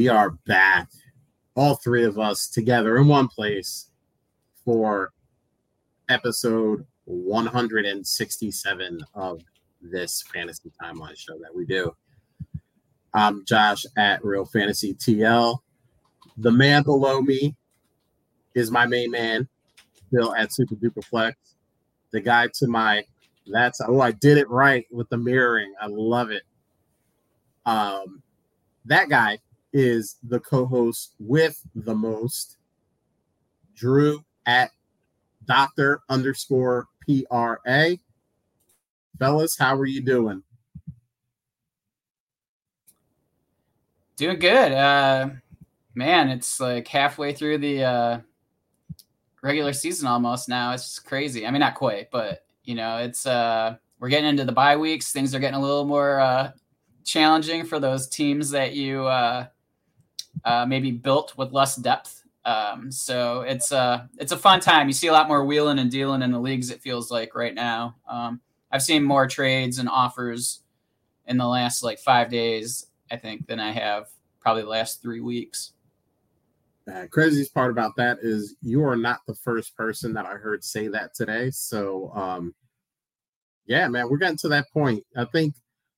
We are back. All three of us together in one place for episode 167 of this fantasy timeline show that we do. I'm Josh at Real Fantasy TL. The man below me is my main man, Bill at Super Duper Flex. The guy to my that's oh, I did it right with the mirroring. I love it. Um, that guy is the co-host with the most, Drew at Doctor underscore PRA. Fellas, how are you doing? Doing good. Uh, man, it's like halfway through the uh, regular season almost now. It's crazy. I mean, not quite, but you know, it's uh, we're getting into the bye weeks. Things are getting a little more uh, challenging for those teams that you uh, uh, maybe built with less depth. Um, so it's a it's a fun time. You see a lot more wheeling and dealing in the leagues. It feels like right now. Um, I've seen more trades and offers in the last like five days, I think, than I have probably the last three weeks. Uh, craziest part about that is you are not the first person that I heard say that today. So, um, yeah, man, we're getting to that point. I think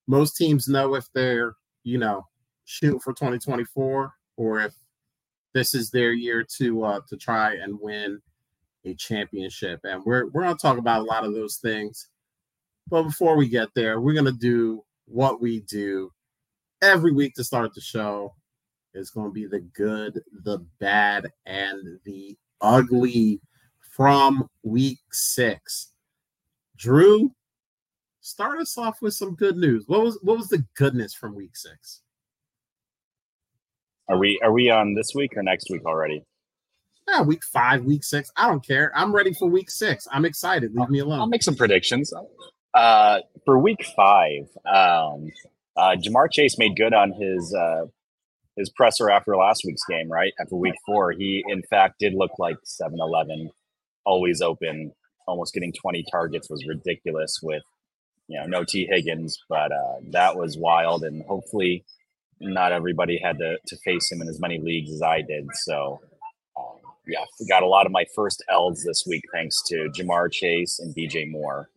most teams know if they're, you know, shooting for 2024 or if this is their year to uh, to try and win a championship. And we're we're gonna talk about a lot of those things. But before we get there, we're gonna do what we do every week to start the show. It's gonna be the good, the bad, and the ugly from week six. Drew, start us off with some good news. What was what was the goodness from week six? Are we are we on this week or next week already? Yeah, week five, week six. I don't care. I'm ready for week six. I'm excited. Leave me alone. I'll make some predictions. Uh, for week five, um, uh, Ja'Marr Chase made good on his uh, his presser after last week's game, right? After week four, he in fact did look like 7-Eleven, always open, almost getting 20 targets was ridiculous with you know, no Tee Higgins, but uh, that was wild. And hopefully, not everybody had to, to face him in as many leagues as I did. So, um, yeah, got a lot of my first L's this week thanks to Ja'Marr Chase and DJ Moore.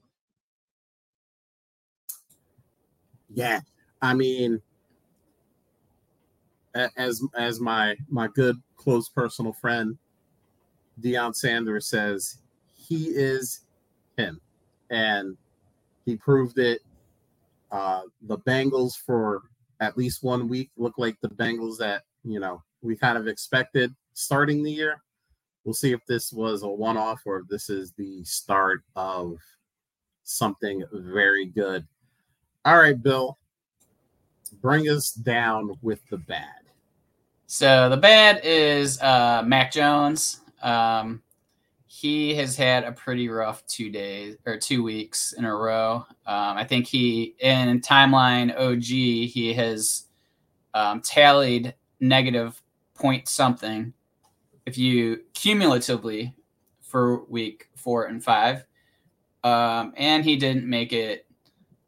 Yeah, I mean, as as my my good close personal friend Deion Sanders says, he is him, and he proved it. Uh, the Bengals for at least one week look like the Bengals that you know we kind of expected starting the year. We'll see if this was a one-off or if this is the start of something very good. All right, Bill, bring us down with the bad. So the bad is uh, Mac Jones. Um, he has had a pretty rough two days or two weeks in a row. Um, I think he in timeline OG he has um, tallied negative point something if you cumulatively for week four and five, um, and he didn't make it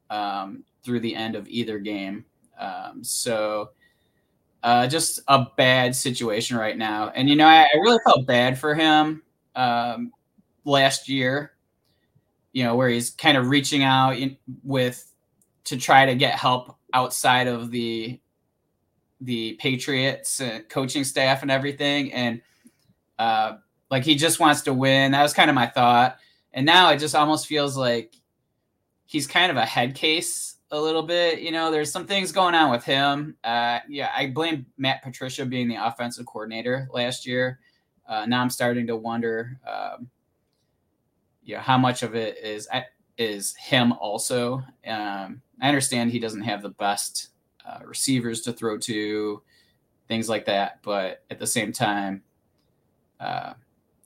um, through the end of either game. Um, so. Uh, just a bad situation right now, and you know I, I really felt bad for him um, last year, you know, where he's kind of reaching out in, with to try to get help outside of the the Patriots uh, coaching staff and everything, and uh, like he just wants to win. That was kind of my thought, and now it just almost feels like he's kind of a head case a little bit. You know, there's some things going on with him. Uh, yeah, I blame Matt Patricia being the offensive coordinator last year. Uh, now I'm starting to wonder, um, you know, how much of it is is him also. Um, I understand he doesn't have the best uh, receivers to throw to, things like that, but at the same time, uh,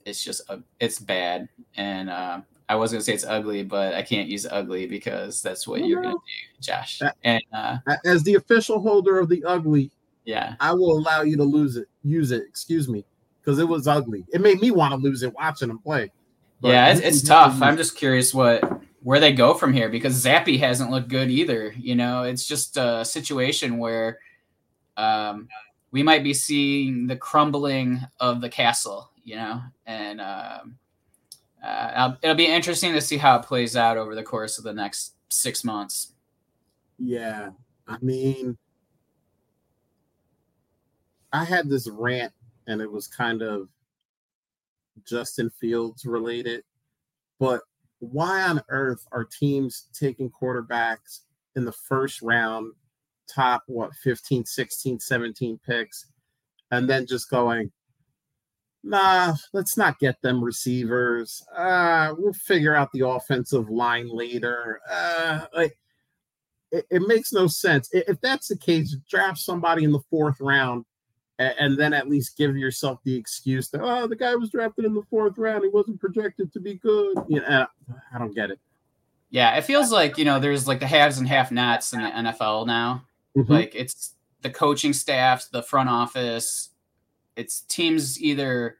it's just uh, it's bad. And uh, I was gonna say it's ugly, but I can't use ugly because that's what you're gonna do, Josh. And uh, as the official holder of the ugly, yeah, I will allow you to lose it. Use it. Excuse me because it was ugly. It made me want to lose it watching them play. But yeah, it's, it's tough. I'm just curious what where they go from here because Zappe hasn't looked good either. You know, it's just a situation where um, we might be seeing the crumbling of the castle. You know, and um, uh, it'll be interesting to see how it plays out over the course of the next six months. Yeah, I mean, I had this rant, and it was kind of Justin Fields related, but why on earth are teams taking quarterbacks in the first round, top what 15, 16, 17 picks, and then just going, nah, let's not get them receivers. Uh, we'll figure out the offensive line later. Uh, like it, it makes no sense. If that's the case, draft somebody in the fourth round and then at least give yourself the excuse that oh the guy was drafted in the fourth round. He wasn't projected to be good. You know i don't get it. Yeah it feels like you know there's like the haves and half nots in the nfl now. Mm-hmm. like it's the coaching staff the front office. It's teams either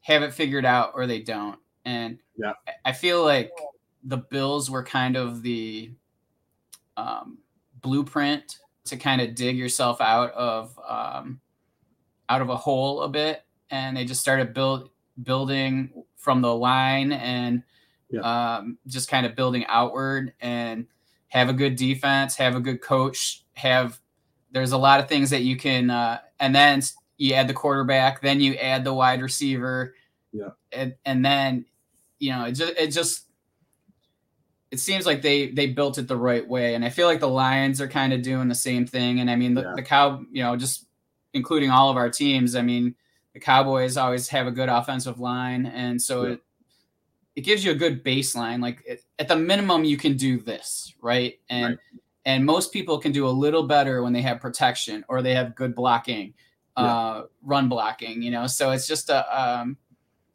have it figured out or they don't. And yeah. I feel like the bills were kind of the um, blueprint to kind of dig yourself out of um, out of a hole a bit, and they just started build building from the line and yeah. um, just kind of building outward and have a good defense, have a good coach, have there's a lot of things that you can uh, and then you add the quarterback, then you add the wide receiver, yeah, and and then you know it just it just it seems like they they built it the right way and i feel like the lions are kind of doing the same thing and i mean the, yeah. the cow you know just including all of our teams. I mean, the Cowboys always have a good offensive line, and so yeah. it it gives you a good baseline. Like it, at the minimum, you can do this, right? And right. and most people can do a little better when they have protection or they have good blocking, yeah. uh, run blocking. You know, so it's just a um,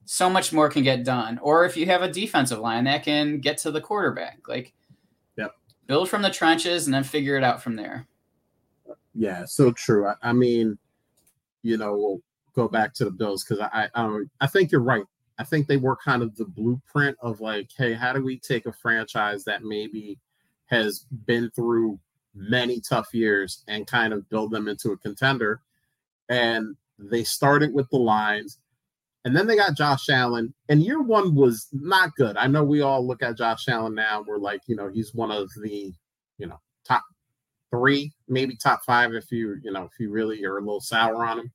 so much more can get done. Or if you have a defensive line that can get to the quarterback, like yeah, build from the trenches and then figure it out from there. Yeah, so true. I, I mean, you know, we'll go back to the Bills because I, I um, I think you're right. I think they were kind of the blueprint of like, hey, how do we take a franchise that maybe has been through many tough years and kind of build them into a contender? And they started with the lines, and then they got Josh Allen. And year one was not good. I know we all look at Josh Allen now. We're like, you know, he's one of the, you know, top three, maybe top five if you, you know, if you really are a little sour on him.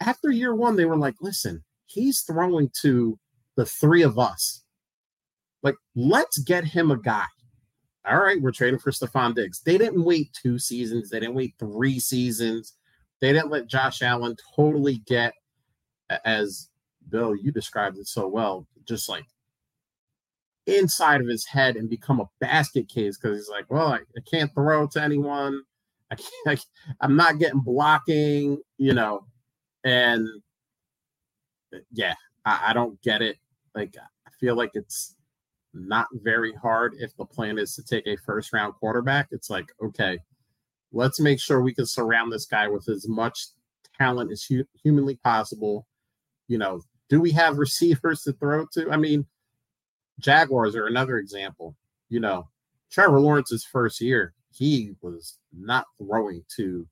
After year one, they were like, listen, he's throwing to the three of us. Like, let's get him a guy. All right, we're trading for Stefon Diggs. They didn't wait two seasons, they didn't wait three seasons. They didn't let Josh Allen totally get, as Bill, you described it so well, just like inside of his head and become a basket case because he's like, well, I, I, can't throw to anyone. I can't, I, I'm not getting blocking, you know, and yeah, I, I don't get it. Like, I feel like it's not very hard if the plan is to take a first round quarterback. It's like, okay, let's make sure we can surround this guy with as much talent as hu- humanly possible. You know, do we have receivers to throw to? I mean, Jaguars are another example. You know, Trevor Lawrence's first year, he was not throwing to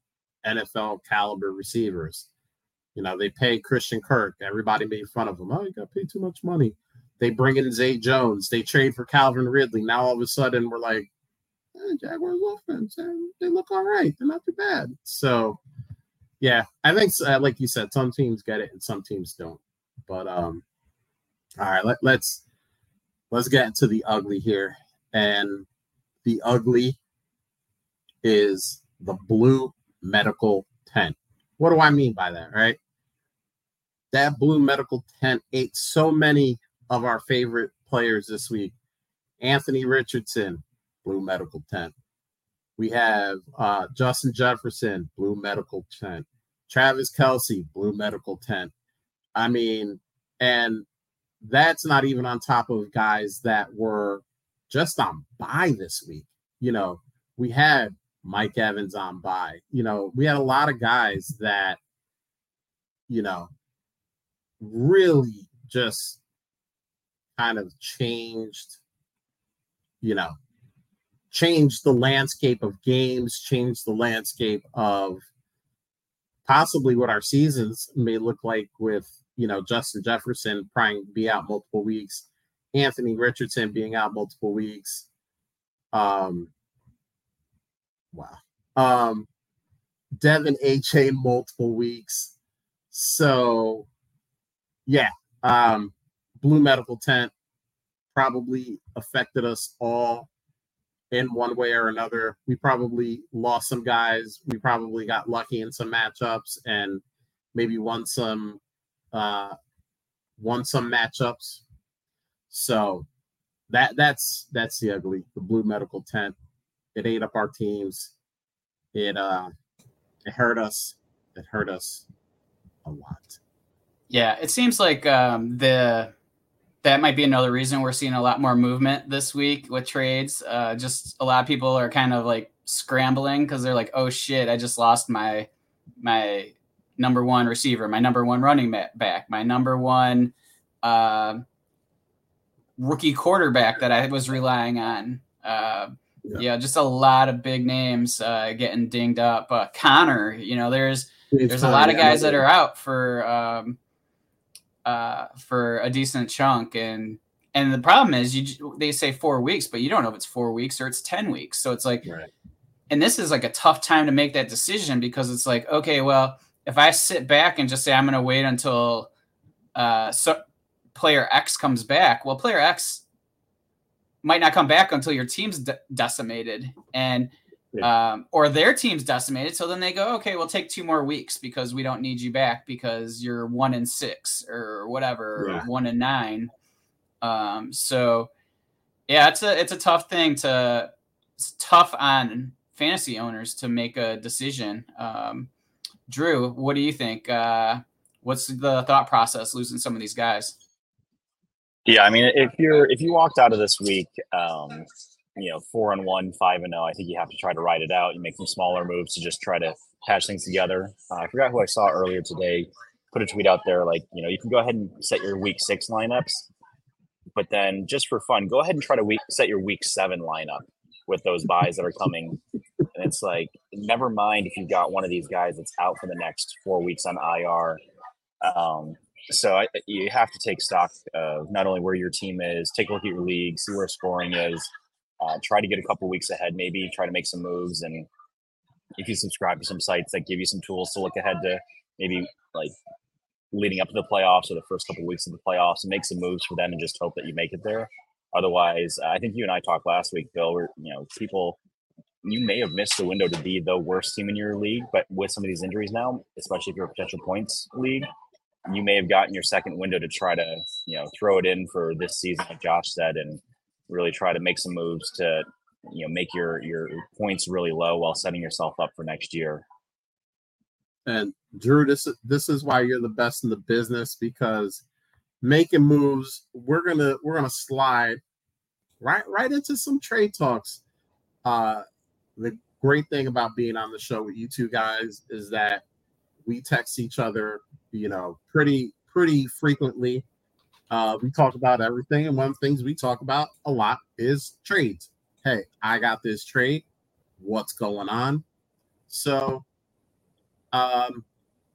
NFL caliber receivers. You know, they pay Christian Kirk. Everybody made fun of him. Oh, you got paid too much money. They bring in Zay Jones. They trade for Calvin Ridley. Now all of a sudden we're like, eh, Jaguars offense, eh, they look all right. They're not too bad. So, yeah, I think uh, like you said, some teams get it and some teams don't. But um, all right, let, let's let's get into the ugly here. And the ugly is the blue medical tent. What do I mean by that, right? That blue medical tent ate so many of our favorite players this week. Anthony Richardson, blue medical tent. We have uh, Justin Jefferson, blue medical tent. Travis Kelce, blue medical tent. I mean, and that's not even on top of guys that were just on bye this week. You know, we had Mike Evans on bye. You know, we had a lot of guys that, you know, really just kind of changed you know, changed the landscape of games, changed the landscape of possibly what our seasons may look like with, you know, Justin Jefferson to be out multiple weeks, Anthony Richardson being out multiple weeks. Um, wow. Um, De'Von Achane multiple weeks. So, yeah, um, Blue Medical Tent probably affected us all in one way or another. We probably lost some guys. We probably got lucky in some matchups and maybe won some uh won some matchups. So that that's that's the ugly the blue medical tent. It ate up our teams. It uh it hurt us. It hurt us a lot. Yeah, it seems like um the that might be another reason we're seeing a lot more movement this week with trades. Uh, just a lot of people are kind of like scrambling because they're like, "Oh shit, I just lost my my number one receiver, my number one running back, my number one uh, rookie quarterback that I was relying on." Uh, yeah. yeah. just a lot of big names uh, getting dinged up. Uh, Connor, you know, there's it's there's a lot of guys that are out for. Um, uh, for a decent chunk. And and the problem is, you they say four weeks, but you don't know if it's four weeks or it's ten weeks. So it's like, right. and this is like a tough time to make that decision because it's like, okay, well, if I sit back and just say I'm going to wait until uh, so player X comes back, well, player X might not come back until your team's de- decimated, and um, or their team's decimated. So then they go, okay, we'll take two more weeks because we don't need you back because you're one in six or whatever, yeah. or one in nine. Um, so yeah, it's a it's a tough thing to it's tough on fantasy owners to make a decision. Um, Drew, what do you think? Uh, what's the thought process losing some of these guys? Yeah, I mean, if you're if you walked out of this week um, you know, four and one, five and zero. Oh, I think you have to try to ride it out. You make some smaller moves to just try to patch things together. Uh, I forgot who I saw earlier today. Put a tweet out there like, you know, you can go ahead and set your week six lineups, but then just for fun, go ahead and try to week, set your week seven lineup with those buys that are coming. And it's like, never mind if you've got one of these guys that's out for the next four weeks on IR. Um, so I, you have to take stock of not only where your team is, take a look at your league, see where scoring is, uh, try to get a couple weeks ahead, maybe try to make some moves. And if you subscribe to some sites that give you some tools to look ahead to maybe like leading up to the playoffs or the first couple weeks of the playoffs and make some moves for them and just hope that you make it there. Otherwise, I think you and I talked last week, Bill, where, you know, people, you may have missed the window to be the worst team in your league, but with some of these injuries now, especially if you're a potential points league, you may have gotten your second window to try to, you know, throw it in for this season, like Josh said, and really try to make some moves to you know make your your points really low while setting yourself up for next year. And Drew, this this is why you're the best in the business because making moves, we're gonna we're gonna slide right right into some trade talks. Uh, the great thing about being on the show with you two guys is that we text each other, you know, pretty pretty frequently uh, we talk about everything, and one of the things we talk about a lot is trades. Hey, I got this trade. What's going on? So, um,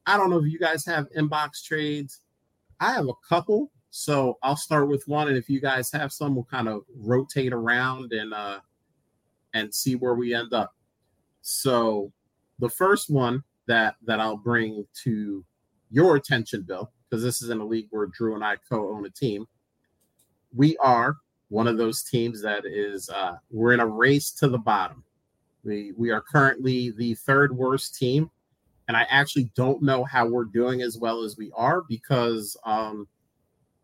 I don't know if you guys have inbox trades. I have a couple, so I'll start with one, and if you guys have some, we'll kind of rotate around and uh, and see where we end up. So, the first one that that I'll bring to your attention, Bill, because this is in a league where Drew and I co-own a team. We are one of those teams that is uh, we're in a race to the bottom. We we are currently the third worst team, and I actually don't know how we're doing as well as we are because um,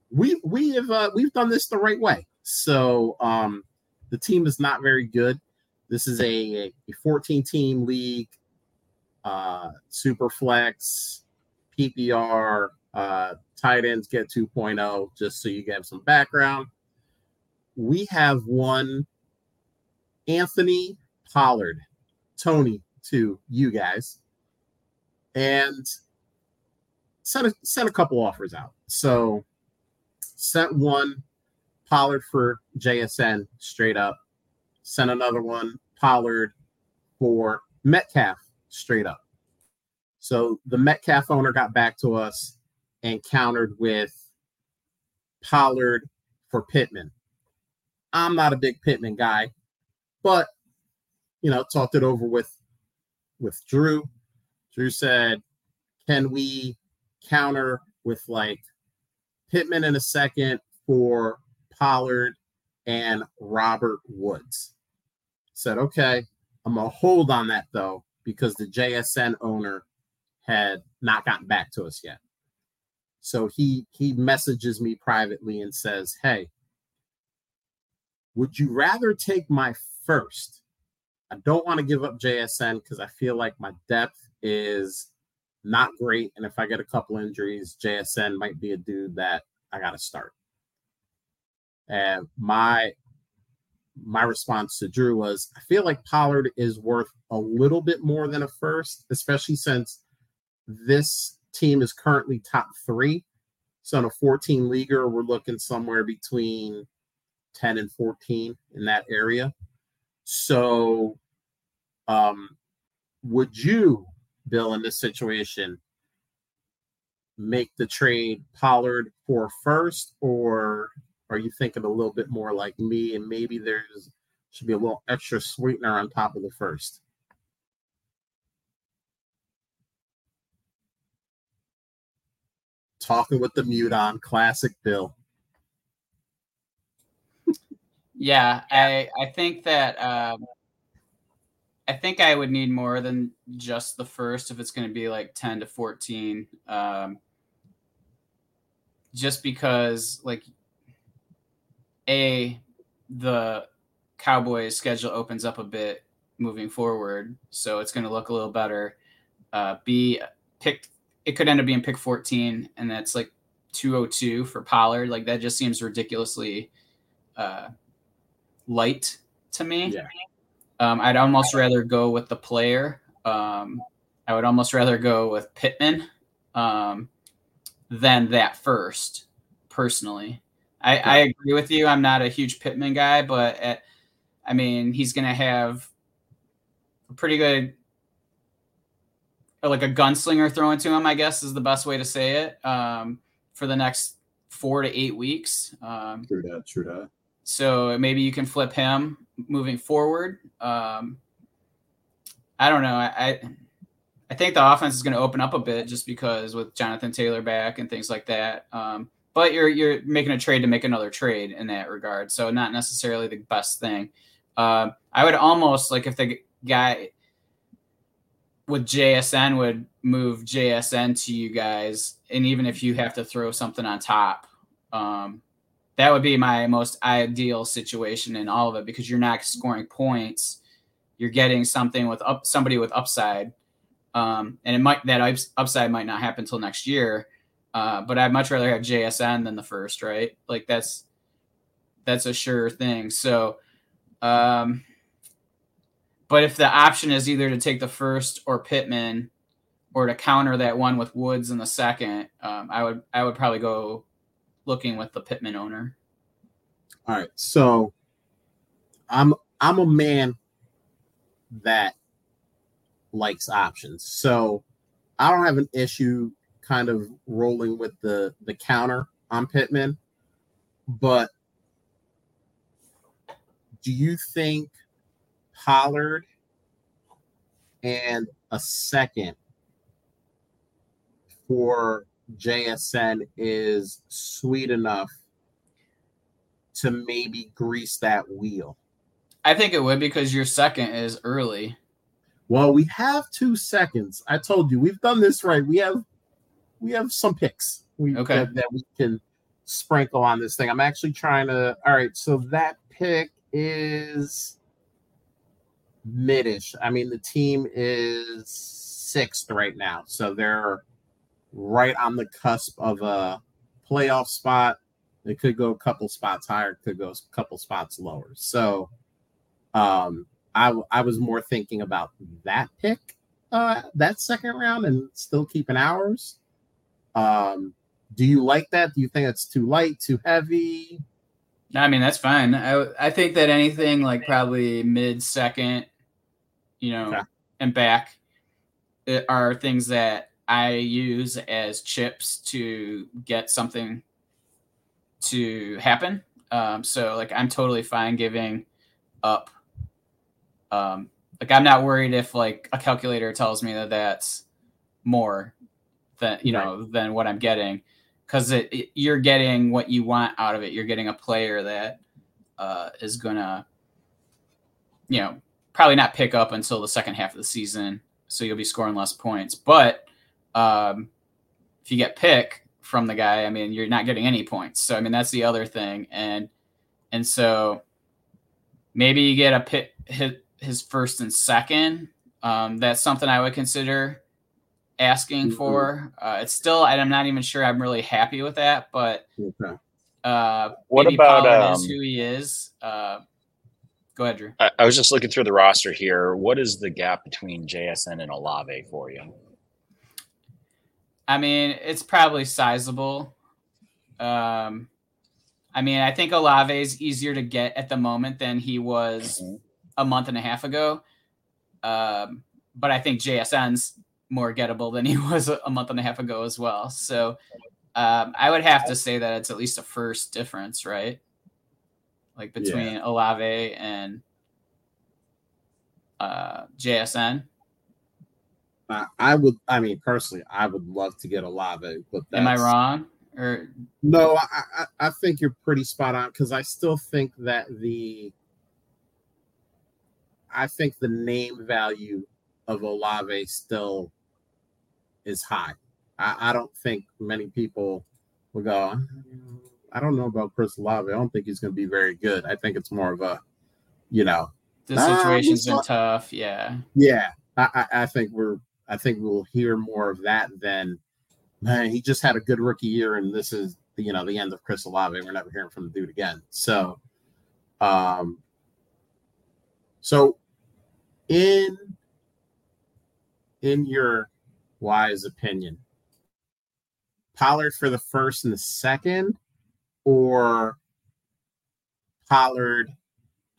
we we have uh, we've done this the right way. So um, the team is not very good. This is a, a 14 team league, uh, super flex, PPR, uh, tight ends get 2.0, just so you get some background. We have one Anthony Pollard, Tony, to you guys, and sent a, sent a couple offers out. So sent one Pollard for JSN straight up. Sent another one, Pollard, for Metcalf straight up. So the Metcalf owner got back to us and countered with Pollard for Pittman. I'm not a big Pittman guy, but you know, talked it over with with Drew. Drew said, "Can we counter with like Pittman in a second for Pollard and Robert Woods?" Said, "Okay, I'm gonna hold on that though because the JSN owner had not gotten back to us yet." So he he messages me privately and says, "Hey, would you rather take my first? I don't want to give up JSN because I feel like my depth is not great, and if I get a couple injuries, JSN might be a dude that I got to start." And my my response to Drew was, I feel like Pollard is worth a little bit more than a first, especially since this team is currently top three. So in a 14 leaguer, we're looking somewhere between 10 and 14 in that area. So um would you, Bill, in this situation, make the trade Pollard for first, or are you thinking a little bit more like me and maybe there's should be a little extra sweetener on top of the first? talking with the mute on. Classic Bill. yeah, I I think that um, I think I would need more than just the first if it's going to be like ten to fourteen. Um, just because like a the Cowboys schedule opens up a bit moving forward, so it's going to look a little better. Uh, B pick it could end up being pick 14 and that's like 202 for Pollard. Like that just seems ridiculously uh, light to me. Yeah. Um, I'd almost rather go with the player. Um, I would almost rather go with Pittman um, than that first, personally. I, I, agree with you. I'm not a huge Pittman guy, but at, I mean, he's going to have a pretty good like a gunslinger thrown to him, I guess is the best way to say it. Um, for the next four to eight weeks. Um, true that. True that. So maybe you can flip him moving forward. Um, I don't know. I, I think the offense is going to open up a bit just because with Jonathan Taylor back and things like that. Um, but you're you're making a trade to make another trade in that regard, so not necessarily the best thing. Uh, I would almost like if the guy with JSN would move JSN to you guys, and even if you have to throw something on top, um, that would be my most ideal situation in all of it because you're not scoring points, you're getting something with up somebody with upside, um, and it might that upside might not happen until next year. Uh, but I'd much rather have JSN than the first, right? Like that's that's a sure thing. So. Um, but if the option is either to take the first or Pittman, or to counter that one with Woods in the second, um, I would I would probably go looking with the Pittman owner. All right, so I'm I'm a man that likes options, so I don't have an issue kind of rolling with the the counter on Pittman, but do you think Pollard and a second for JSN is sweet enough to maybe grease that wheel. I think it would because your second is early. Well, we have two seconds. I told you we've done this right. We have we have some picks we, okay. that, that we can sprinkle on this thing. I'm actually trying to. All right, so that pick is midish. I mean, the team is sixth right now, so they're right on the cusp of a playoff spot. It could go a couple spots higher, could go a couple spots lower. So, um, I I was more thinking about that pick, uh, that second round, and still keeping ours. Um, do you like that? Do you think it's too light, too heavy? I mean that's fine. I I think that anything like probably mid second, you know, okay. and back are things that I use as chips to get something to happen. Um, so like I'm totally fine giving up. Um, like I'm not worried if like a calculator tells me that that's more than you right. know than what I'm getting because you're getting what you want out of it. You're getting a player that uh, is gonna, you know, probably not pick up until the second half of the season, so you'll be scoring less points. But um, if you get pick from the guy, I mean, you're not getting any points. So I mean, that's the other thing, and and so maybe you get a pick hit his first and second. Um, that's something I would consider asking mm-hmm. for. Uh, it's still, I'm not even sure I'm really happy with that, but uh, what about um, is who he is? Uh, go ahead, Drew. I, I, was just looking through the roster here. What is the gap between JSN and Olave for you? I mean, it's probably sizable. Um, I mean, I think Olave is easier to get at the moment than he was mm-hmm. a month and a half ago. Um, but I think JSN's more gettable than he was a month and a half ago as well. So um, I would have to say that it's at least a first difference, right? Like between yeah. Olave and uh, JSN. I would. I mean, personally, I would love to get Olave, but am I wrong? Or no, I, I, I think you're pretty spot on because I still think that the I think the name value of Olave still is high. I, I don't think many people will go, I don't know about Chris Olave. I don't think he's going to be very good. I think it's more of a, you know, the situation's been tough. Yeah. Yeah. I, I, I think we're, I think we'll hear more of that than, man, he just had a good rookie year and this is, the, you know, the end of Chris Olave. We're never hearing from the dude again. So, um, so in, in your wise opinion? Pollard for the first and the second, or Pollard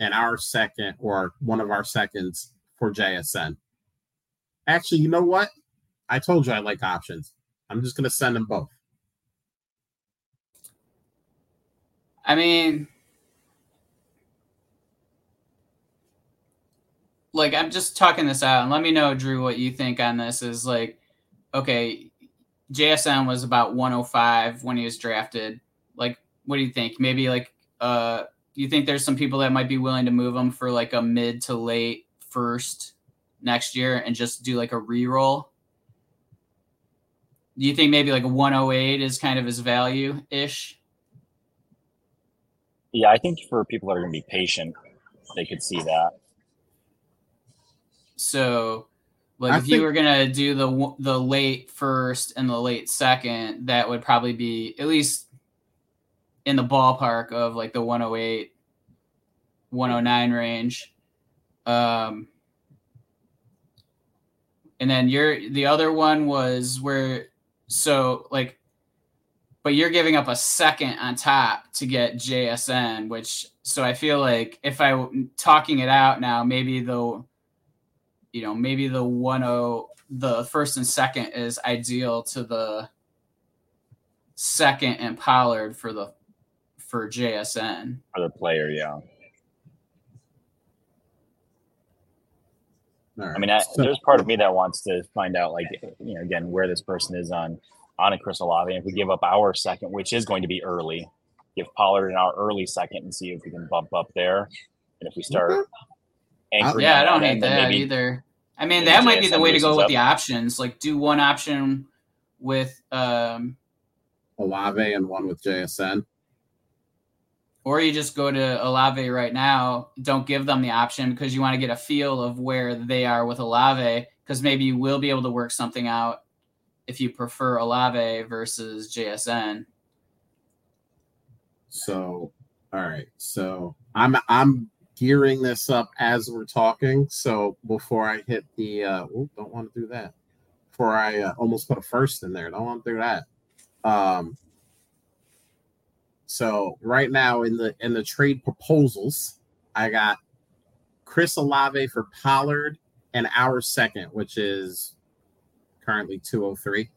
and our second, or one of our seconds for JSN? Actually, you know what? I told you I like options. I'm just going to send them both. I mean, like I'm just talking this out and let me know, Drew, what you think on this is like okay, JSN was about 105 when he was drafted. Like, what do you think? Maybe like, uh, you think there's some people that might be willing to move him for like a mid to late first next year and just do like a re-roll? Do you think maybe like a 108 is kind of his value ish? Yeah, I think for people that are going to be patient, they could see that. So like I if you were gonna do the the late first and the late second, that would probably be at least in the ballpark of like the 108, 109 range. Um, and then you're the other one was where so like but you're giving up a second on top to get JSN, which so I feel like if I talking it out now, maybe the you know, maybe the 10 the first and second is ideal to the second and Pollard for the for JSN. For the player, yeah. Right. I mean, I, so, there's part of me that wants to find out, like, you know, again, where this person is on on a Chris Olave. And if we give up our second, which is going to be early, give Pollard in our early second and see if we can bump up there. And if we start anchoring, yeah, I don't hate that maybe, either. I mean, that might be the way to go with up. the options. Like, do one option with um, Olave and one with JSN. Or you just go to Olave right now. Don't give them the option because you want to get a feel of where they are with Olave because maybe you will be able to work something out if you prefer Olave versus JSN. So, all right. So I'm I'm gearing this up as we're talking. So before I hit the, uh, oh, don't want to do that. Before I uh, almost put a first in there, don't want to do that. Um, So right now in the in the trade proposals, I got Chris Olave for Pollard and our second, which is currently 203.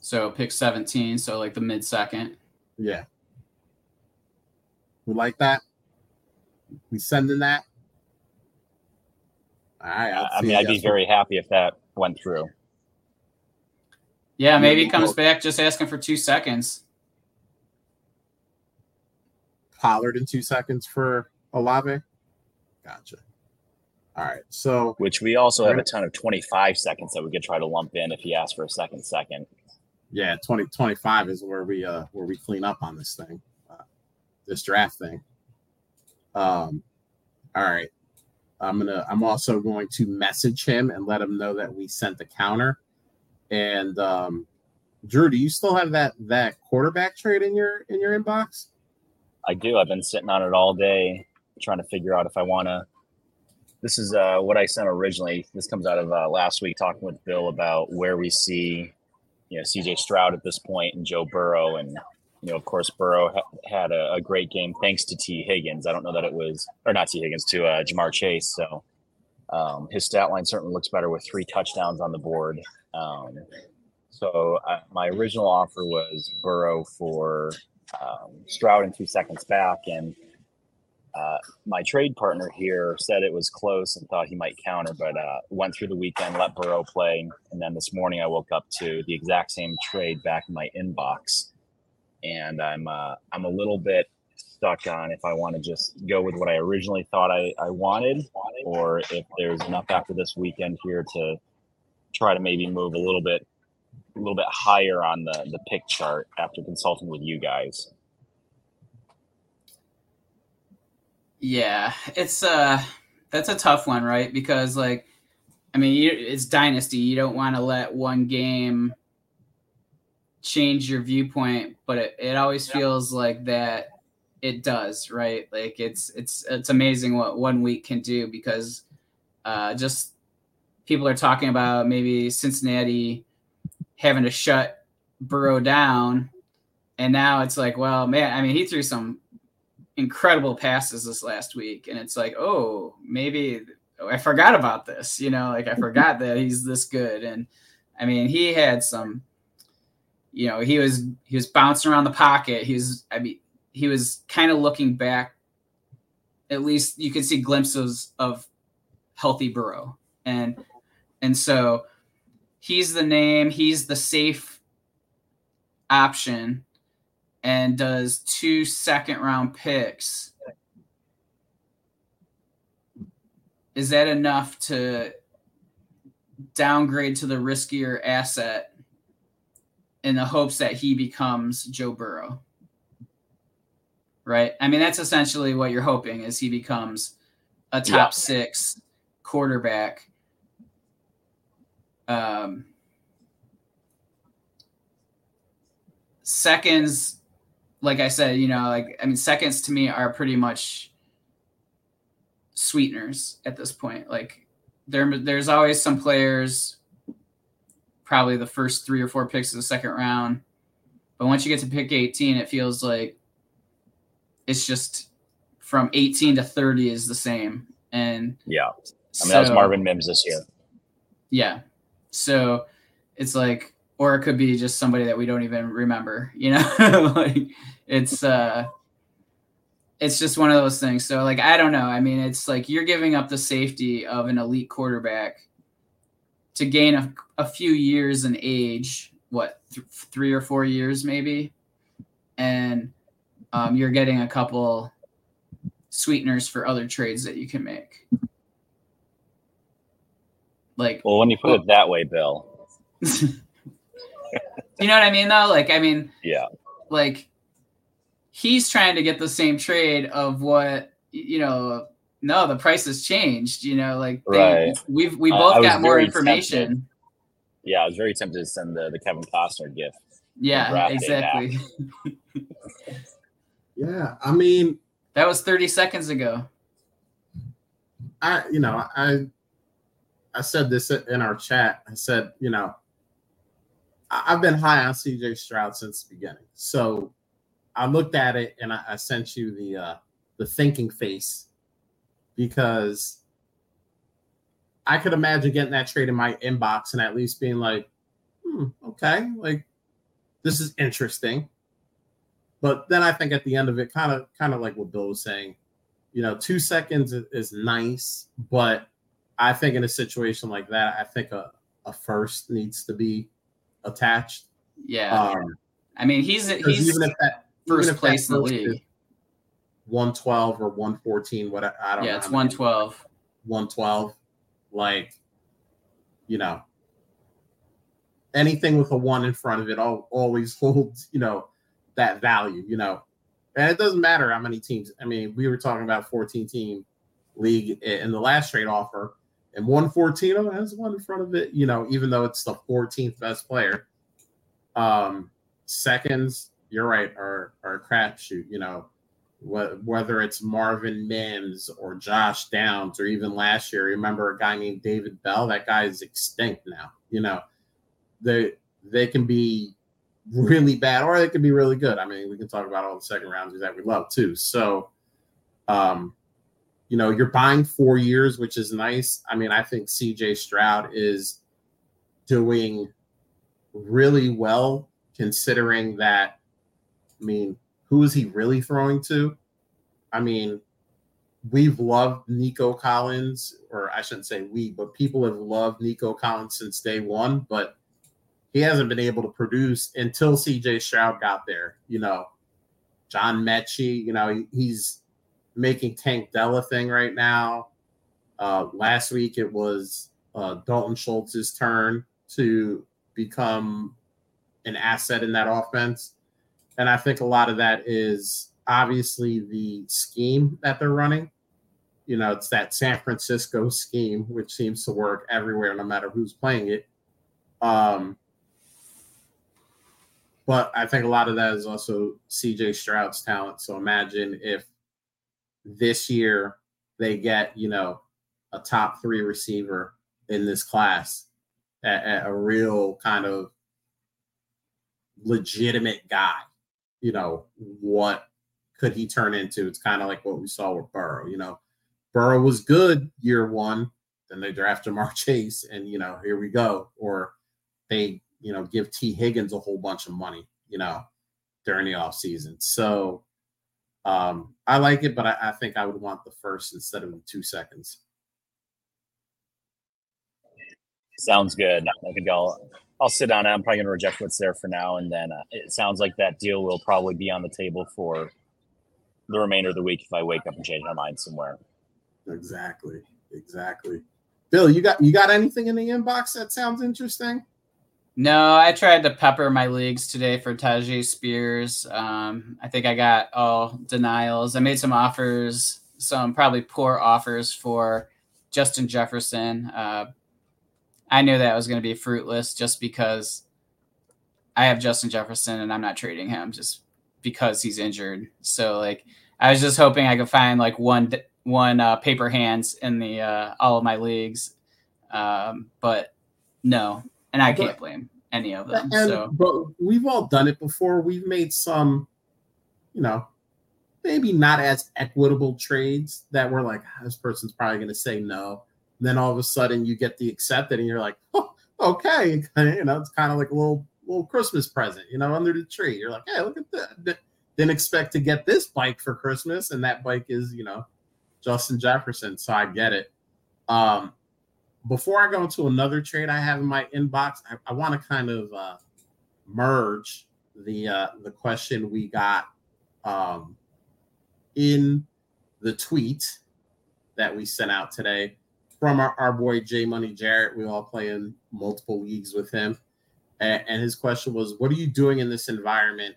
So pick 17, so like the mid second. Yeah. We like that. We sending that. All right. I'll I see mean, I'd be guys. very happy if that went through. Yeah, maybe he comes back just asking for two seconds. Pollard in two seconds for Olave. Gotcha. All right. So Which we also have a ton of 25 seconds that we could try to lump in if he asks for a second second. yeah, 2025 is where we uh where we clean up on this thing. Uh, this draft thing. Um all right. I'm gonna I'm also going to message him and let him know that we sent the counter. And um Drew, do you still have that that quarterback trade in your in your inbox? I do. I've been sitting on it all day trying to figure out if I want to. This is uh, what I sent originally. This comes out of uh, last week talking with Bill about where we see, you know, CJ Stroud at this point and Joe Burrow. And, you know, of course, Burrow ha- had a, a great game thanks to Tee Higgins. I don't know that it was, or not Tee Higgins, to uh, Ja'Marr Chase. So um, his stat line certainly looks better with three touchdowns on the board. Um, so uh, my original offer was Burrow for um, Stroud in two seconds back, and uh, my trade partner here said it was close and thought he might counter, but uh, went through the weekend, let Burrow play, and then this morning I woke up to the exact same trade back in my inbox, and I'm uh, I'm a little bit stuck on if I want to just go with what I originally thought I, I wanted, or if there's enough after this weekend here to try to maybe move a little bit a little bit higher on the the pick chart after consulting with you guys. Yeah, it's uh that's a tough one, right? Because like I mean, it's dynasty. You don't want to let one game change your viewpoint, but it, it always Yeah. feels like that it does, right? Like it's it's it's amazing what one week can do because uh just people are talking about maybe Cincinnati having to shut Burrow down and now it's like, well, man, I mean, he threw some incredible passes this last week and it's like oh maybe i forgot about this you know like i forgot that he's this good and i mean he had some you know he was he was bouncing around the pocket. He was i mean he was kind of looking back. At least you could see glimpses of healthy burrow. And and so he's the name he's the safe option and does two second round picks, is that enough to downgrade to the riskier asset in the hopes that he becomes Joe Burrow? Right? I mean, that's essentially what you're hoping is he becomes a top Yeah. six quarterback. Um, seconds like I said, you know, like I mean, seconds to me are pretty much sweeteners at this point. Like there, there's always some players, probably the first three or four picks of the second round, but once you get to pick 18, it feels like it's just from 18 to 30 is the same. And Yeah, I mean that was Marvin Mims this year. yeah. So it's like, or it could be just somebody that we don't even remember, you know? like it's uh it's just one of those things. So like I don't know. I mean, it's like you're giving up the safety of an elite quarterback to gain a, a few years in age, what th- three or four years maybe, and um, you're getting a couple sweeteners for other trades that you can make. Like Well, when you put it that way, Bill, you know what I mean though? Like I mean, yeah, like he's trying to get the same trade of what you know. No, the price has changed. You know, like they, Right. we've we both I was got more information. tempted. yeah, I was very tempted to send the, the Kevin Costner gift. Yeah, exactly. Yeah, I mean, That was 30 seconds ago. I you know I I said this in our chat. I said you know I- I've been high on CJ Stroud since the beginning. So I looked at it and I, I sent you the uh, the thinking face because I could imagine getting that trade in my inbox and at least being like, hmm, okay, like this is interesting. But then I think at the end of it, kind of kind of like what Bill was saying, you know, two seconds is nice, but I think in a situation like that, I think a, a first needs to be attached. Yeah. Um, I mean, he's he's even if that, first place in the league. 112 or 114, what I, I don't yeah, know. Yeah, it's 112. 112. Like, you know, anything with a one in front of it all, always holds, you know, that value, you know. And it doesn't matter how many teams. I mean, we were talking about 14 team league in the last trade offer, and 114 oh, has one in front of it, you know, even though it's the 14th best player. Um, seconds, you're right, are are a crapshoot, you know whether it's Marvin Mims or Josh Downs or even last year, remember a guy named David Bell? That guy is extinct now. You know, they they can be really bad or they can be really good. I mean, we can talk about all the second rounders that we love too. So, um, you know, you're buying four years, which is nice. I mean, I think CJ Stroud is doing really well considering that. I mean, who is he really throwing to? I mean, we've loved Nico Collins, or I shouldn't say we, but people have loved Nico Collins since day one, but he hasn't been able to produce until CJ Stroud got there. You know, John Metchie, you know, he's making Tank Dell thing right now. Uh, last week it was uh, Dalton Schultz's turn to become an asset in that offense. And I think a lot of that is obviously the scheme that they're running. You know, it's that San Francisco scheme, which seems to work everywhere, no matter who's playing it. Um, but I think a lot of that is also CJ Stroud's talent. So imagine if this year they get, you know, a top three receiver in this class, a, a real kind of legitimate guy you know, what could he turn into? It's kind of like what we saw with Burrow. You know, Burrow was good year one, then they draft Ja'Marr Chase, and you know, here we go. Or they, you know, give Tee Higgins a whole bunch of money, you know, during the offseason. So um, I like it, but I, I think I would want the first instead of the two seconds. Sounds good. I think I'll I'll sit on it. I'm probably going to reject what's there for now, and then uh, it sounds like that deal will probably be on the table for the remainder of the week if I wake up and change my mind somewhere. Exactly. Exactly. Bill, you got you got anything in the inbox that sounds interesting? No, I tried to pepper my leagues today for Tyjae Spears. Um, I think I got all denials. I made some offers, some probably poor offers for Justin Jefferson. Uh, I knew that was going to be fruitless just because I have Justin Jefferson and I'm not trading him just because he's injured. So like I was just hoping I could find like one one uh, paper hands in the uh, all of my leagues, um, but no, and I can't blame any of them. And, so, but we've all done it before. We've made some, you know, maybe not as equitable trades that we're like, ah, this person's probably going to say no then all of a sudden you get the accepted and you're like, oh, okay. You know, it's kind of like a little little Christmas present, you know, under the tree. You're like, hey, look at that. Didn't expect to get this bike for Christmas. And that bike is, you know, Justin Jefferson. So I get it. Um, before I go into another trade I have in my inbox, I, I want to kind of uh, merge the uh, the question we got um, in the tweet that we sent out today from our, our boy J Money Jarrett. We all play in multiple leagues with him. And, and his question was, What are you doing in this environment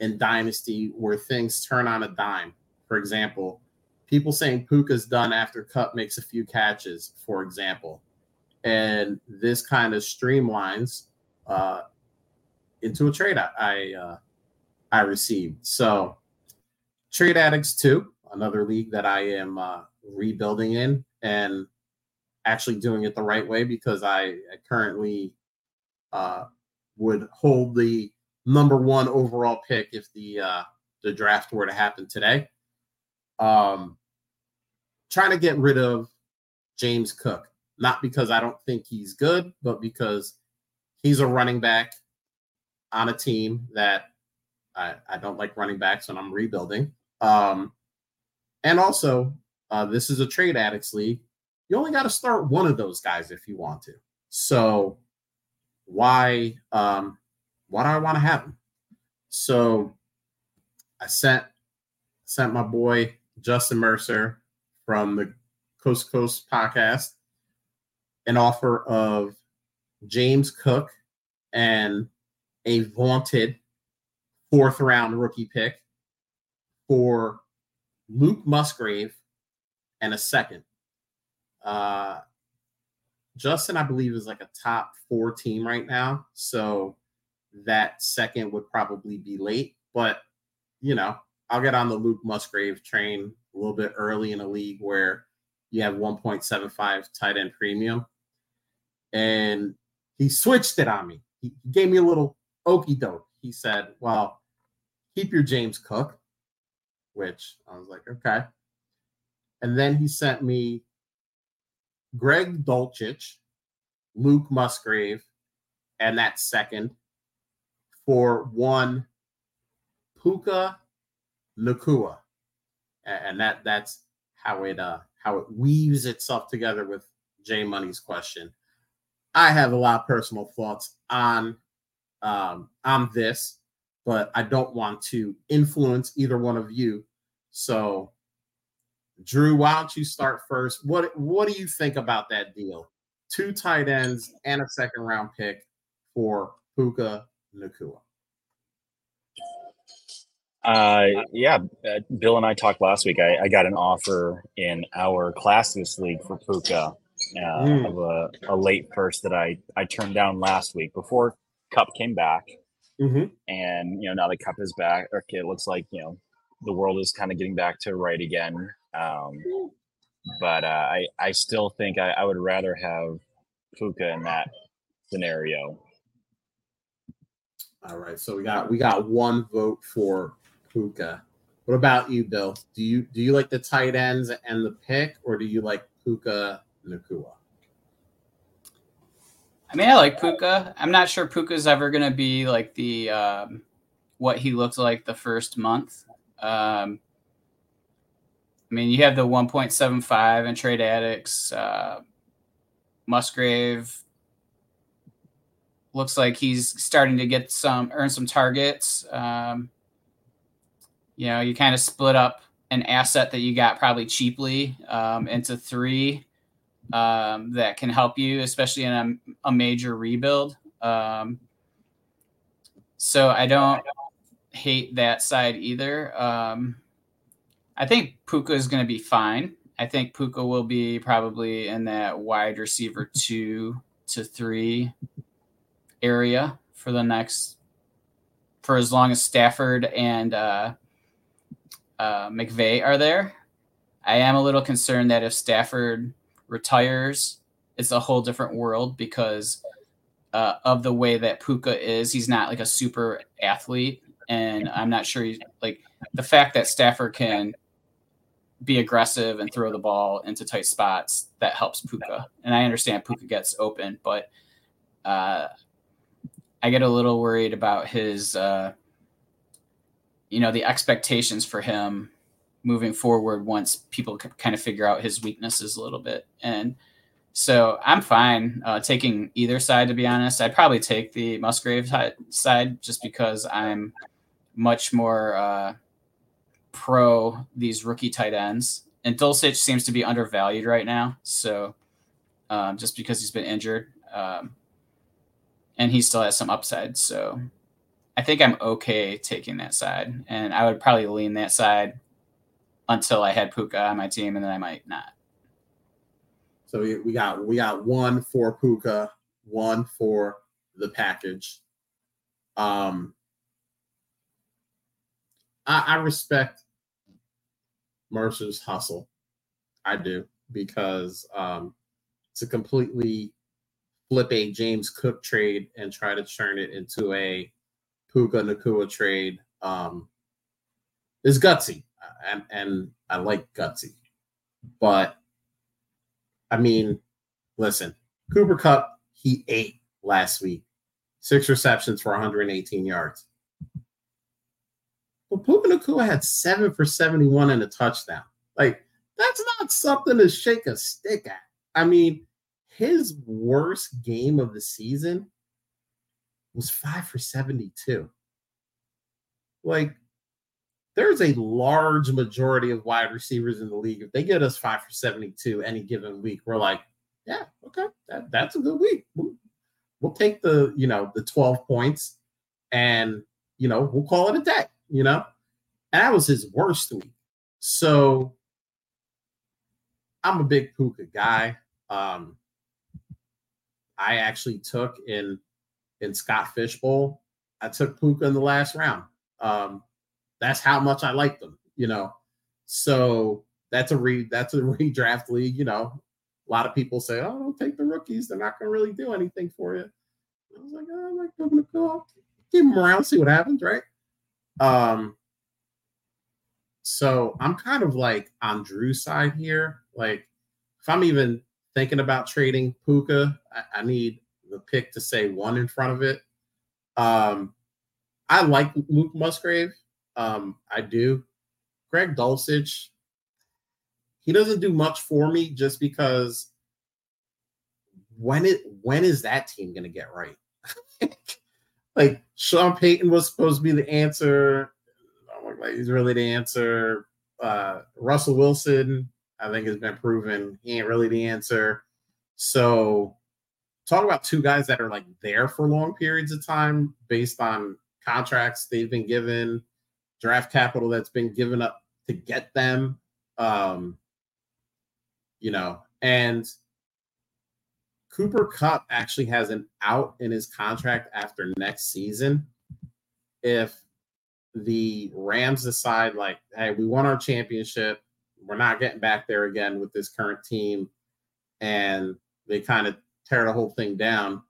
in Dynasty where things turn on a dime? For example, people saying Puka's done after Kupp makes a few catches, for example. And this kind of streamlines uh, into a trade I I, uh, I received. So, Trade Addicts 2, another league that I am uh, rebuilding in. And actually doing it the right way because I currently uh, would hold the number one overall pick if the uh, the draft were to happen today. Um, trying to get rid of James Cook, not because I don't think he's good, but because he's a running back on a team that I, I don't like running backs and I'm rebuilding. Um, and also, uh, this is a trade addicts league. You only got to start one of those guys if you want to. So why um, why do I want to have him? So I sent sent my boy Justin Mercer from the Coast Coast podcast an offer of James Cook and a vaunted fourth round rookie pick for Luke Musgrave and a second. Uh, Justin, I believe, is like a top four team right now. So that second would probably be late. But, you know, I'll get on the Luke Musgrave train a little bit early in a league where you have 1.75 tight end premium. And he switched it on me. He gave me a little okey doke. He said, Well, keep your James Cook, which I was like, Okay. And then he sent me Greg Dulcich, Luke Musgrave, and that second for one Puka Nacua. And that that's how it uh how it weaves itself together with J Money's question. I have a lot of personal thoughts on um, on this, but I don't want to influence either one of you. So, Drew, why don't you start first? What what do you think about that deal? Two tight ends and a second round pick for Puka Nacua. Uh, yeah, uh, Bill and I talked last week. I, I, got an offer in our classless league for Puka uh, mm. of a, a, late first that I, I turned down last week before Kupp came back. Mm-hmm. And, you know, now the Kupp is back. Okay, it looks like, you know, the world is kind of getting back to right again. Um, but uh, I, I still think I, I would rather have Puka in that scenario. All right, so we got we got one vote for Puka. What about you, Bill? Do you do you like the tight ends and the pick, or do you like Puka Nacua? I mean, I like Puka. I'm not sure Puka's ever going to be like the um, what he looked like the first month. Um, I mean, you have the 1.75 and trade addicts. Uh, Musgrave looks like he's starting to get some earn some targets. Um, you know, you kind of split up an asset that you got probably cheaply um, into three um, that can help you, especially in a, a major rebuild. Um, so I don't hate that side either. Um, I think Puka is going to be fine. I think Puka will be probably in that wide receiver two to three area for the next for as long as Stafford and uh, uh, McVay are there. I am a little concerned that if Stafford retires, it's a whole different world because uh, of the way that Puka is. He's not like a super athlete, and I'm not sure he's like the fact that Stafford can be aggressive and throw the ball into tight spots that helps Puka. And I understand Puka gets open, but uh, I get a little worried about his, uh, you know, the expectations for him moving forward once people kind of figure out his weaknesses a little bit. And so I'm fine uh, taking either side, to be honest. I'd probably take the Musgrave side just because I'm much more uh, pro these rookie tight ends. And Dulcich seems to be undervalued right now. So um, just because he's been injured. Um, and he still has some upside. So I think I'm okay taking that side. And I would probably lean that side until I had Puka on my team, and then I might not. So we, we got we got one for Puka, one for the package. Um, I, I respect Mercer's hustle. I do because um, to completely flip a James Cook trade and try to turn it into a Puka Nacua trade um, is gutsy, and and I like gutsy, but I mean, listen, Cooper Kupp he ate last week, six receptions for 118 yards. But Puka Nacua had seven for 71 and a touchdown. Like that's not something to shake a stick at. I mean, his worst game of the season was five for 72. Like, there's a large majority of wide receivers in the league. If they get us five for 72 any given week, we're like, yeah, okay, that, that's a good week. We'll, we'll take the, you know, the 12 points and, you know, we'll call it a day, you know? And that was his worst week. So I'm a big Puka guy. Um, I actually took in in Scott Fish Bowl. I took Puka in the last round. Um, that's how much I like them, you know. So that's a re that's a redraft league, you know. A lot of people say, "Oh, don't take the rookies; they're not going to really do anything for you." I was like, "Oh, I like Puka to go. Keep them around, see what happens, right?" Um, so I'm kind of like on Drew's side here. Like, if I'm even thinking about trading Puka, I, I need the pick to say one in front of it. Um, I like Luke Musgrave. Um, I do. Greg Dulcich, he doesn't do much for me just because when it when is that team gonna get right? Like Sean Payton was supposed to be the answer. like he's really the answer. Uh, Russell Wilson, I think, has been proven he ain't really the answer. So talk about two guys that are like there for long periods of time based on contracts they've been given, draft capital that's been given up to get them. Um, you know, and Cooper Kupp actually has an out in his contract after next season. If the Rams decide, like, hey, we won our championship, we're not getting back there again with this current team, and they kind of tear the whole thing down,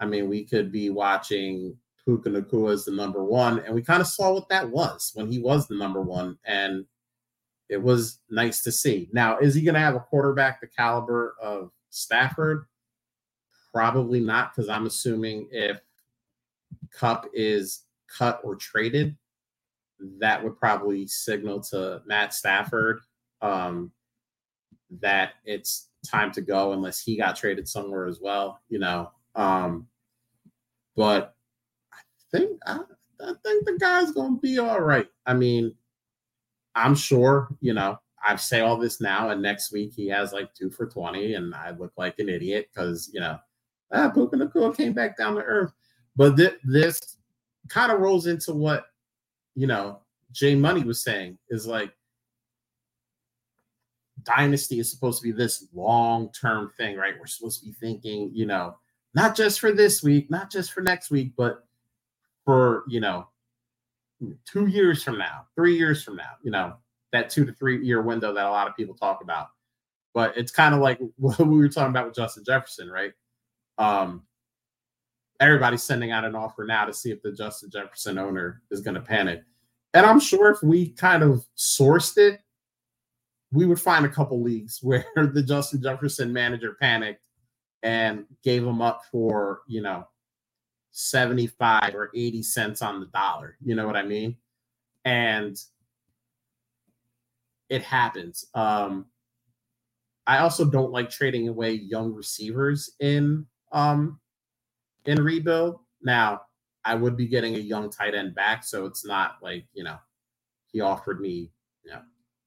I mean, we could be watching Puka Nacua as the number one, and we kind of saw what that was when he was the number one, and it was nice to see. Now, is he going to have a quarterback the caliber of Stafford? Probably not, because I'm assuming if Kupp is cut or traded, that would probably signal to Matt Stafford um, that it's time to go unless he got traded somewhere as well, you know. Um, but I think I, I think the guy's gonna be all right. I mean, I'm sure, you know, I say all this now, and next week he has like two for 20, and I look like an idiot because, you know, ah, Puka Nacua came back down to earth. But th- this kind of rolls into what, you know, Jay Money was saying is like, dynasty is supposed to be this long term thing, right? We're supposed to be thinking, you know, not just for this week, not just for next week, but for, you know, two years from now, three years from now, you know, that two to three year window that a lot of people talk about. But it's kind of like what we were talking about with Justin Jefferson, right? Um, everybody's sending out an offer now to see if the Justin Jefferson owner is going to panic. And I'm sure if we kind of sourced it we would find a couple leagues where the Justin Jefferson manager panicked and gave him up for, you know, 75 or 80 cents on the dollar. You know what I mean? And it happens. Um, I also don't like trading away young receivers in um in rebuild. Now, I would be getting a young tight end back, so it's not like, you know, he offered me, you know,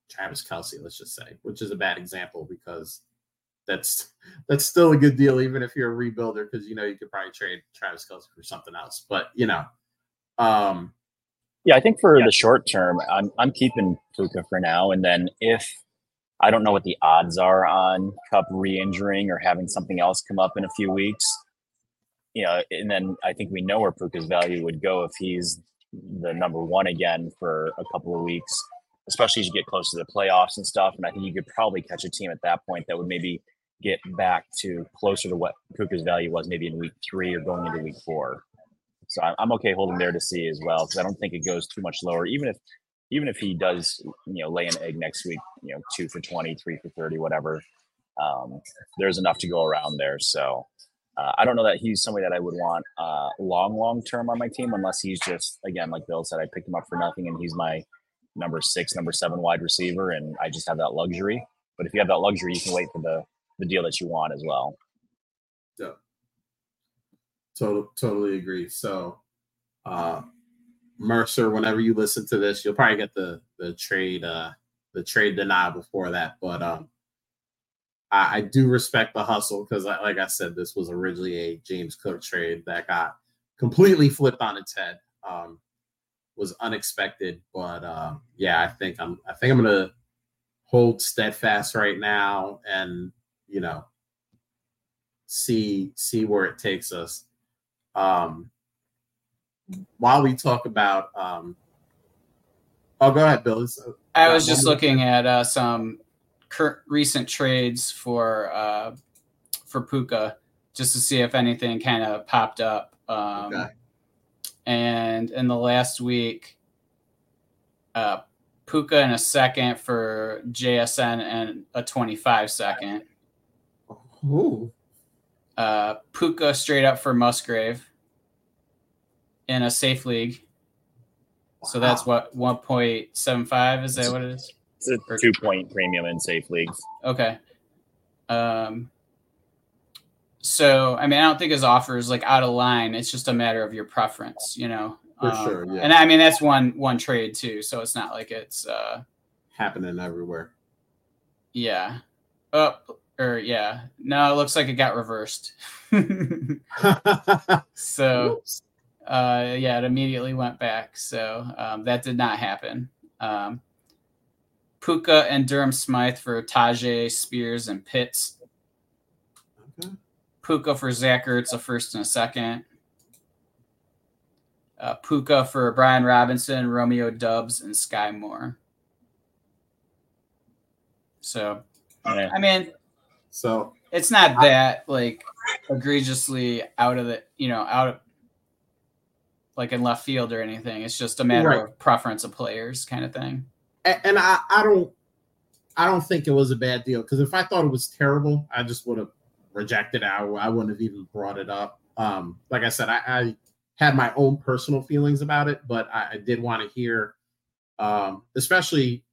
Travis Kelce, let's just say, which is a bad example because that's that's still a good deal, even if you're a rebuilder, because you know you could probably trade Travis Kelce for something else. But you know, um, yeah, I think for yeah. the short term, I'm I'm keeping Puka for now, and then if I don't know what the odds are on Kupp re-injuring or having something else come up in a few weeks, you know, and then I think we know where Puka's value would go if he's the number one again for a couple of weeks especially as you get close to the playoffs and stuff. And I think you could probably catch a team at that point that would maybe get back to closer to what Puka's value was maybe in week three or going into week four. So I'm okay holding there to see as well because I don't think it goes too much lower. Even if even if he does, you know, lay an egg next week, you know, two for 20, three for 30, whatever, um, there's enough to go around there. So uh, I don't know that he's somebody that I would want uh, long, long term on my team, unless he's just, again, like Bill said, I picked him up for nothing and he's my number six, number seven wide receiver, and I just have that luxury. But if you have that luxury, you can wait for the, the deal that you want as well. Yeah. Total, totally agree. So, uh, Mercer, whenever you listen to this, you'll probably get the the trade uh the trade denial before that. But um I, I do respect the hustle because like I said, this was originally a James Cook trade that got completely flipped on its head. Um was unexpected. But uh, yeah, I think I'm I think I'm gonna hold steadfast right now and you know see see where it takes us. Um while we talk about um oh go ahead bill i was just looking at uh, some recent trades for uh for puka just to see if anything kind of popped up um okay. and in the last week uh puka in a second for jsn and a 25 second Ooh. uh puka straight up for musgrave in a safe league. Wow. So that's what 1.75 is that what it is? It's a or, two point premium in safe leagues. Okay. Um so I mean I don't think his offer is like out of line. It's just a matter of your preference, you know. For um, sure, yeah. And I mean that's one one trade too, so it's not like it's uh happening everywhere. Yeah. Oh, or yeah. No, it looks like it got reversed. so Oops uh, yeah, it immediately went back. So um, that did not happen. Um, Puka and Durham Smythe for Tyjae, Spears, and Pitts. Okay. Puka for Zach Ertz, a first and a second. Uh, Puka for Brian Robinson, Romeo Doubs, and Skyy Moore. So, yeah. I mean, so it's not that like egregiously out of the you know out of like in left field or anything. It's just a matter right. of preference of players, kind of thing. And, and I, I don't, I don't think it was a bad deal because if I thought it was terrible, I just would have rejected it. I, I wouldn't have even brought it up. Um, like I said, I, I had my own personal feelings about it, but I, I did want to hear, um, especially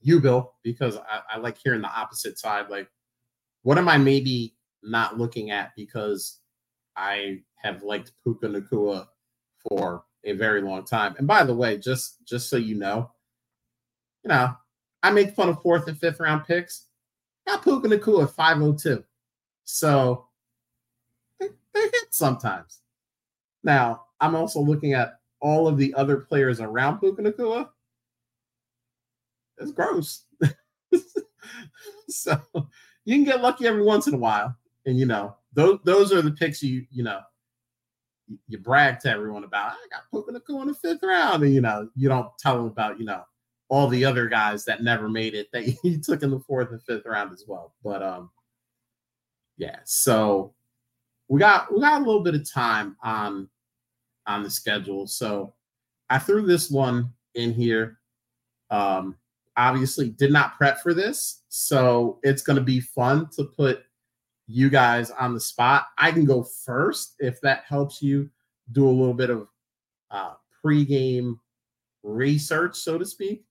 you, Bill, because I, I like hearing the opposite side. Like, what am I maybe not looking at because I have liked Puka Nacua for a very long time. And by the way, just just so you know, you know, I make fun of fourth and fifth round picks. Got Puka Nacua at 502. So they, they hit sometimes. Now, I'm also looking at all of the other players around Puka Nacua. It's gross. so you can get lucky every once in a while. And you know, those those are the picks you you know you brag to everyone about I got Puka in the fifth round, and you know you don't tell them about you know all the other guys that never made it that he took in the fourth and fifth round as well. But um, yeah, so we got we got a little bit of time on on the schedule, so I threw this one in here. Um, obviously did not prep for this, so it's going to be fun to put you guys on the spot. I can go first if that helps you do a little bit of uh, pregame research, so to speak.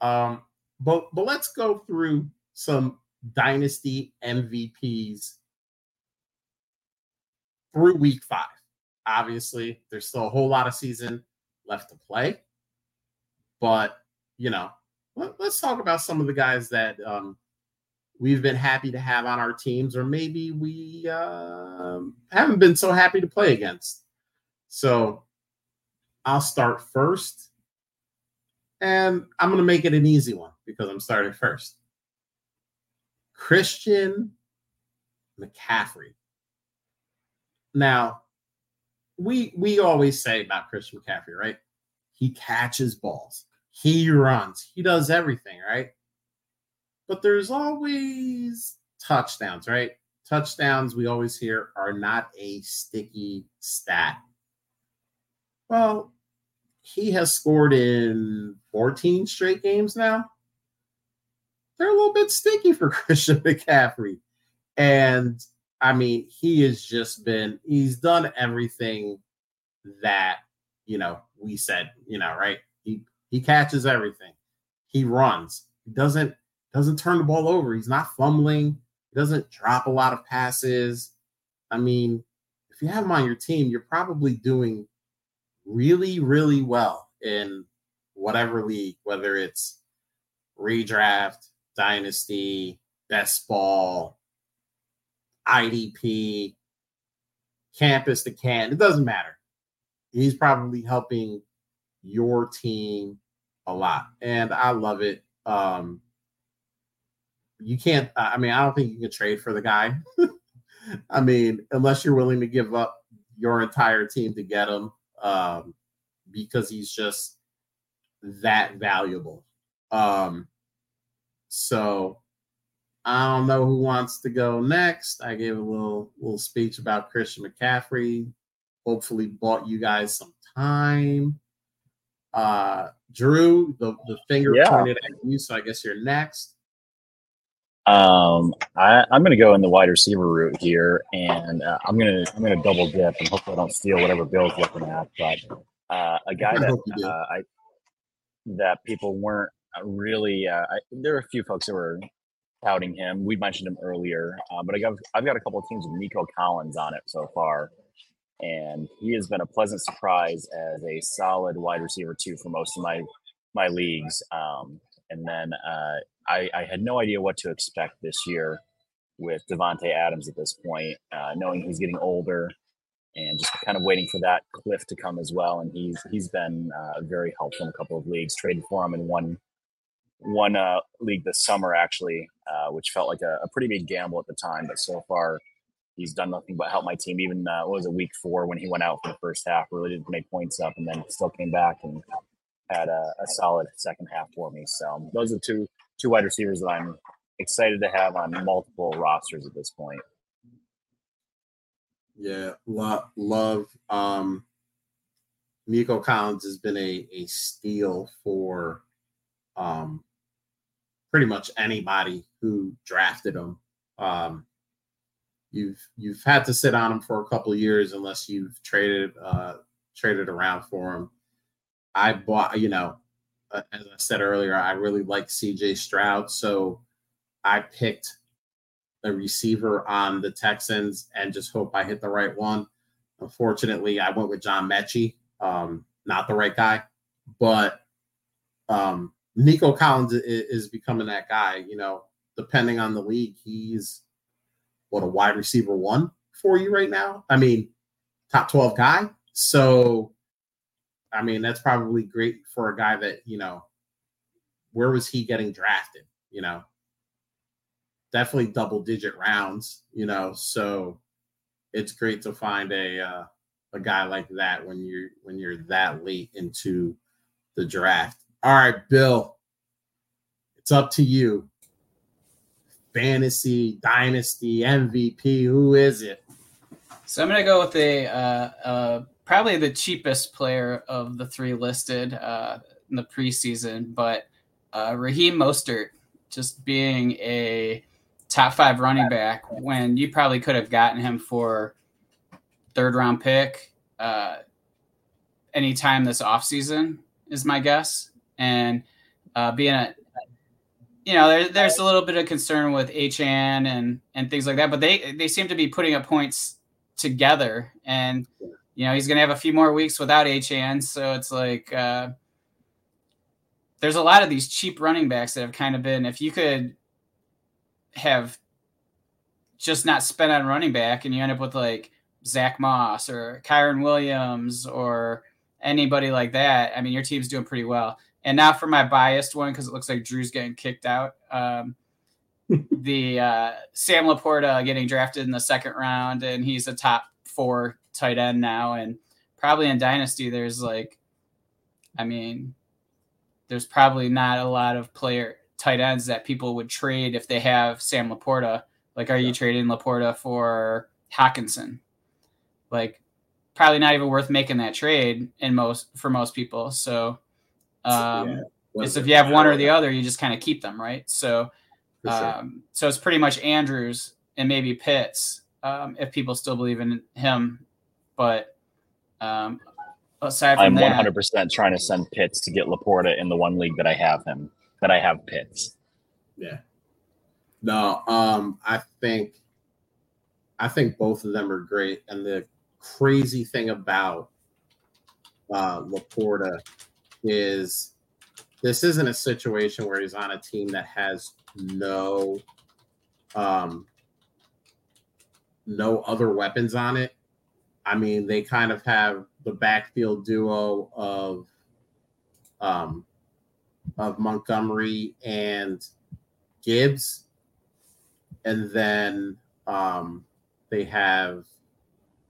Um, but but let's go through some dynasty MVPs through week five. Obviously, there's still a whole lot of season left to play, but you know, let, us talk about some of the guys that um, we've been happy to have on our teams, or maybe we uh, haven't been so happy to play against. So I'll start first. And I'm going to make it an easy one because I'm starting first. Christian McCaffrey. Now, we we always say about Christian McCaffrey, right? He catches balls. He runs. He does everything, right? But there's always touchdowns, right? Touchdowns we always hear are not a sticky stat. Well, he has scored in 14 straight games now. They're a little bit sticky for Christian McCaffrey. And I mean, he has just been, he's done everything that, you know, we said, you know, right? He he catches everything. He runs. He doesn't doesn't turn the ball over. He's not fumbling. He doesn't drop a lot of passes. I mean, if you have him on your team, you're probably doing really, really well in whatever league, whether it's redraft, dynasty, best ball, IDP, campus to can. It doesn't matter. He's probably helping your team a lot. And I love it. Um, you can't, I mean, I don't think you can trade for the guy. I mean, unless you're willing to give up your entire team to get him, um, because he's just that valuable. Um, so I don't know who wants to go next. I gave a little little speech about Christian McCaffrey. Hopefully, bought you guys some time. Uh, Drew, the, the finger yeah. pointed at you, so I guess you're next. Um, I, am going to go in the wide receiver route here, and uh, I'm going to I'm going to double dip, and hopefully I don't steal whatever Bill's looking at. But uh, a guy that uh, I that people weren't really. Uh, I, there are a few folks that were touting him. We mentioned him earlier, uh, but I got I've got a couple of teams with Nico Collins on it so far, and he has been a pleasant surprise as a solid wide receiver too for most of my my leagues. Um, and then uh, I, I, had no idea what to expect this year with Davante Adams at this point, uh, knowing he's getting older and just kind of waiting for that cliff to come as well. And he's he's been uh, very helpful in a couple of leagues. Traded for him in one one uh, league this summer actually, uh, which felt like a, a, pretty big gamble at the time, but so far he's done nothing but help my team. Even uh, was a week four when he went out for the first half, really didn't make points up, and then still came back and had a, a solid second half for me. So those are two two wide receivers that I'm excited to have on multiple rosters at this point. Yeah, lot love. Um, Nico Collins has been a a steal for um pretty much anybody who drafted him. Um, you've you've had to sit on him for a couple years unless you've traded uh traded around for him. I bought, you know, uh, as I said earlier, I really like CJ Stroud. So I picked a receiver on the Texans and just hope I hit the right one. Unfortunately, I went with John Metchie, um, not the right guy, but um, Nico Collins is, is becoming that guy. You know, depending on the league, he's what a wide receiver one for you right now. I mean, top 12 guy. So I mean, that's probably great for a guy that, you know, where was he getting drafted? You know, definitely double digit rounds, you know, so it's great to find a uh, a guy like that when you're when you're that late into the draft. All right, Bill, it's up to you. Fantasy, dynasty, MVP, who is it? So I'm gonna go with a uh, uh probably the cheapest player of the three listed uh, in the preseason, but uh, Raheem Mostert just being a top five running back when you probably could have gotten him for third round pick uh, anytime this offseason is my guess. And uh, being a, you know, there, there's a little bit of concern with Achane and and things like that, but they they seem to be putting up points together. And you know, he's going to have a few more weeks without Achane. So it's like, uh, there's a lot of these cheap running backs that have kind of been, if you could have just not spent on running back and you end up with like Zach Moss or Kyren Williams or anybody like that, I mean, your team's doing pretty well. And now for my biased one, because it looks like Drew's getting kicked out. Um, the uh, Sam LaPorta getting drafted in the second round, and he's a top four tight end now, and probably in Dynasty, there's like, I mean, there's probably not a lot of player tight ends that people would trade if they have Sam LaPorta. Like, are you trading LaPorta for Hockenson? Like, probably not even worth making that trade in most for most people. So, um, yeah. if you have one or the other, you just kind of keep them, right? So, sure. um, so it's pretty much Andrews and maybe Pitts um, if people still believe in him. But um, aside from I'm that, 100 percent trying to send Pitts to get LaPorta in the one league that I have him that I have Pitts. Yeah. No, um, I think I think both of them are great, and the crazy thing about uh, LaPorta is this isn't a situation where he's on a team that has no um, no other weapons on it. I mean, they kind of have the backfield duo of um, of Montgomery and Gibbs, and then um, they have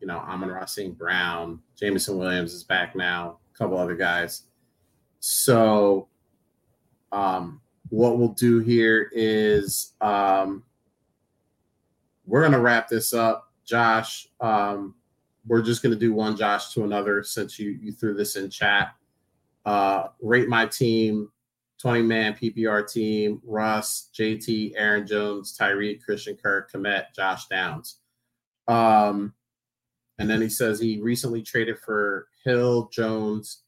you know Amon-Ra St. Brown, Jameson Williams is back now, a couple other guys. So, um, what we'll do here is um, we're going to wrap this up. Josh, um, we're just going to do one Josh to another since you, you threw this in chat. Uh, rate my team, 20 man PPR team, Russ, JT, Aaron Jones, Tyreek, Christian Kirk, Kmet, Josh Downs. Um, and then he says he recently traded for Hill, Jones,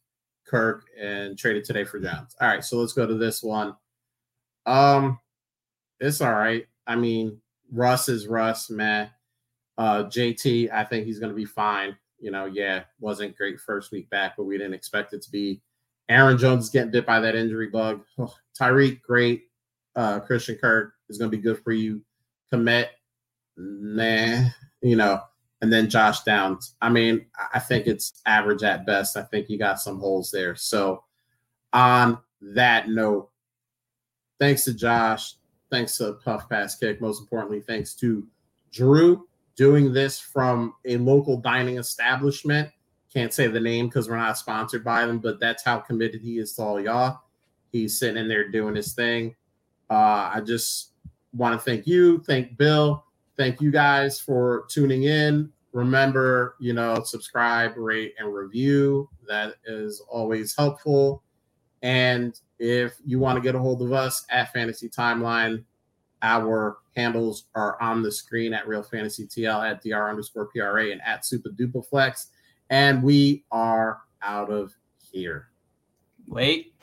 Kirk, and traded today for Jones. All right, so let's go to this one. Um, it's all right. I mean, Russ is Russ, man. Uh, JT, I think he's going to be fine. You know, yeah, wasn't great first week back, but we didn't expect it to be. Aaron Jones is getting bit by that injury bug. Oh, Tyreek, great. Uh, Christian Kirk is going to be good for you. Kmet, nah, you know, and then Josh Downs. I mean, I think it's average at best. I think you got some holes there. So, on that note, thanks to Josh. Thanks to Puff Pass Kick. Most importantly, thanks to Drew doing this from a local dining establishment. Can't say the name because we're not sponsored by them, but that's how committed he is to all y'all. He's sitting in there doing his thing. Uh, I just want to thank you, thank Bill, thank you guys for tuning in. Remember, you know, subscribe, rate, and review. That is always helpful. And if you want to get a hold of us at Fantasy Timeline, our handles are on the screen at Real Fantasy TL, at DR underscore PRA, and at Super Dupaflex. And we are out of here. Wait.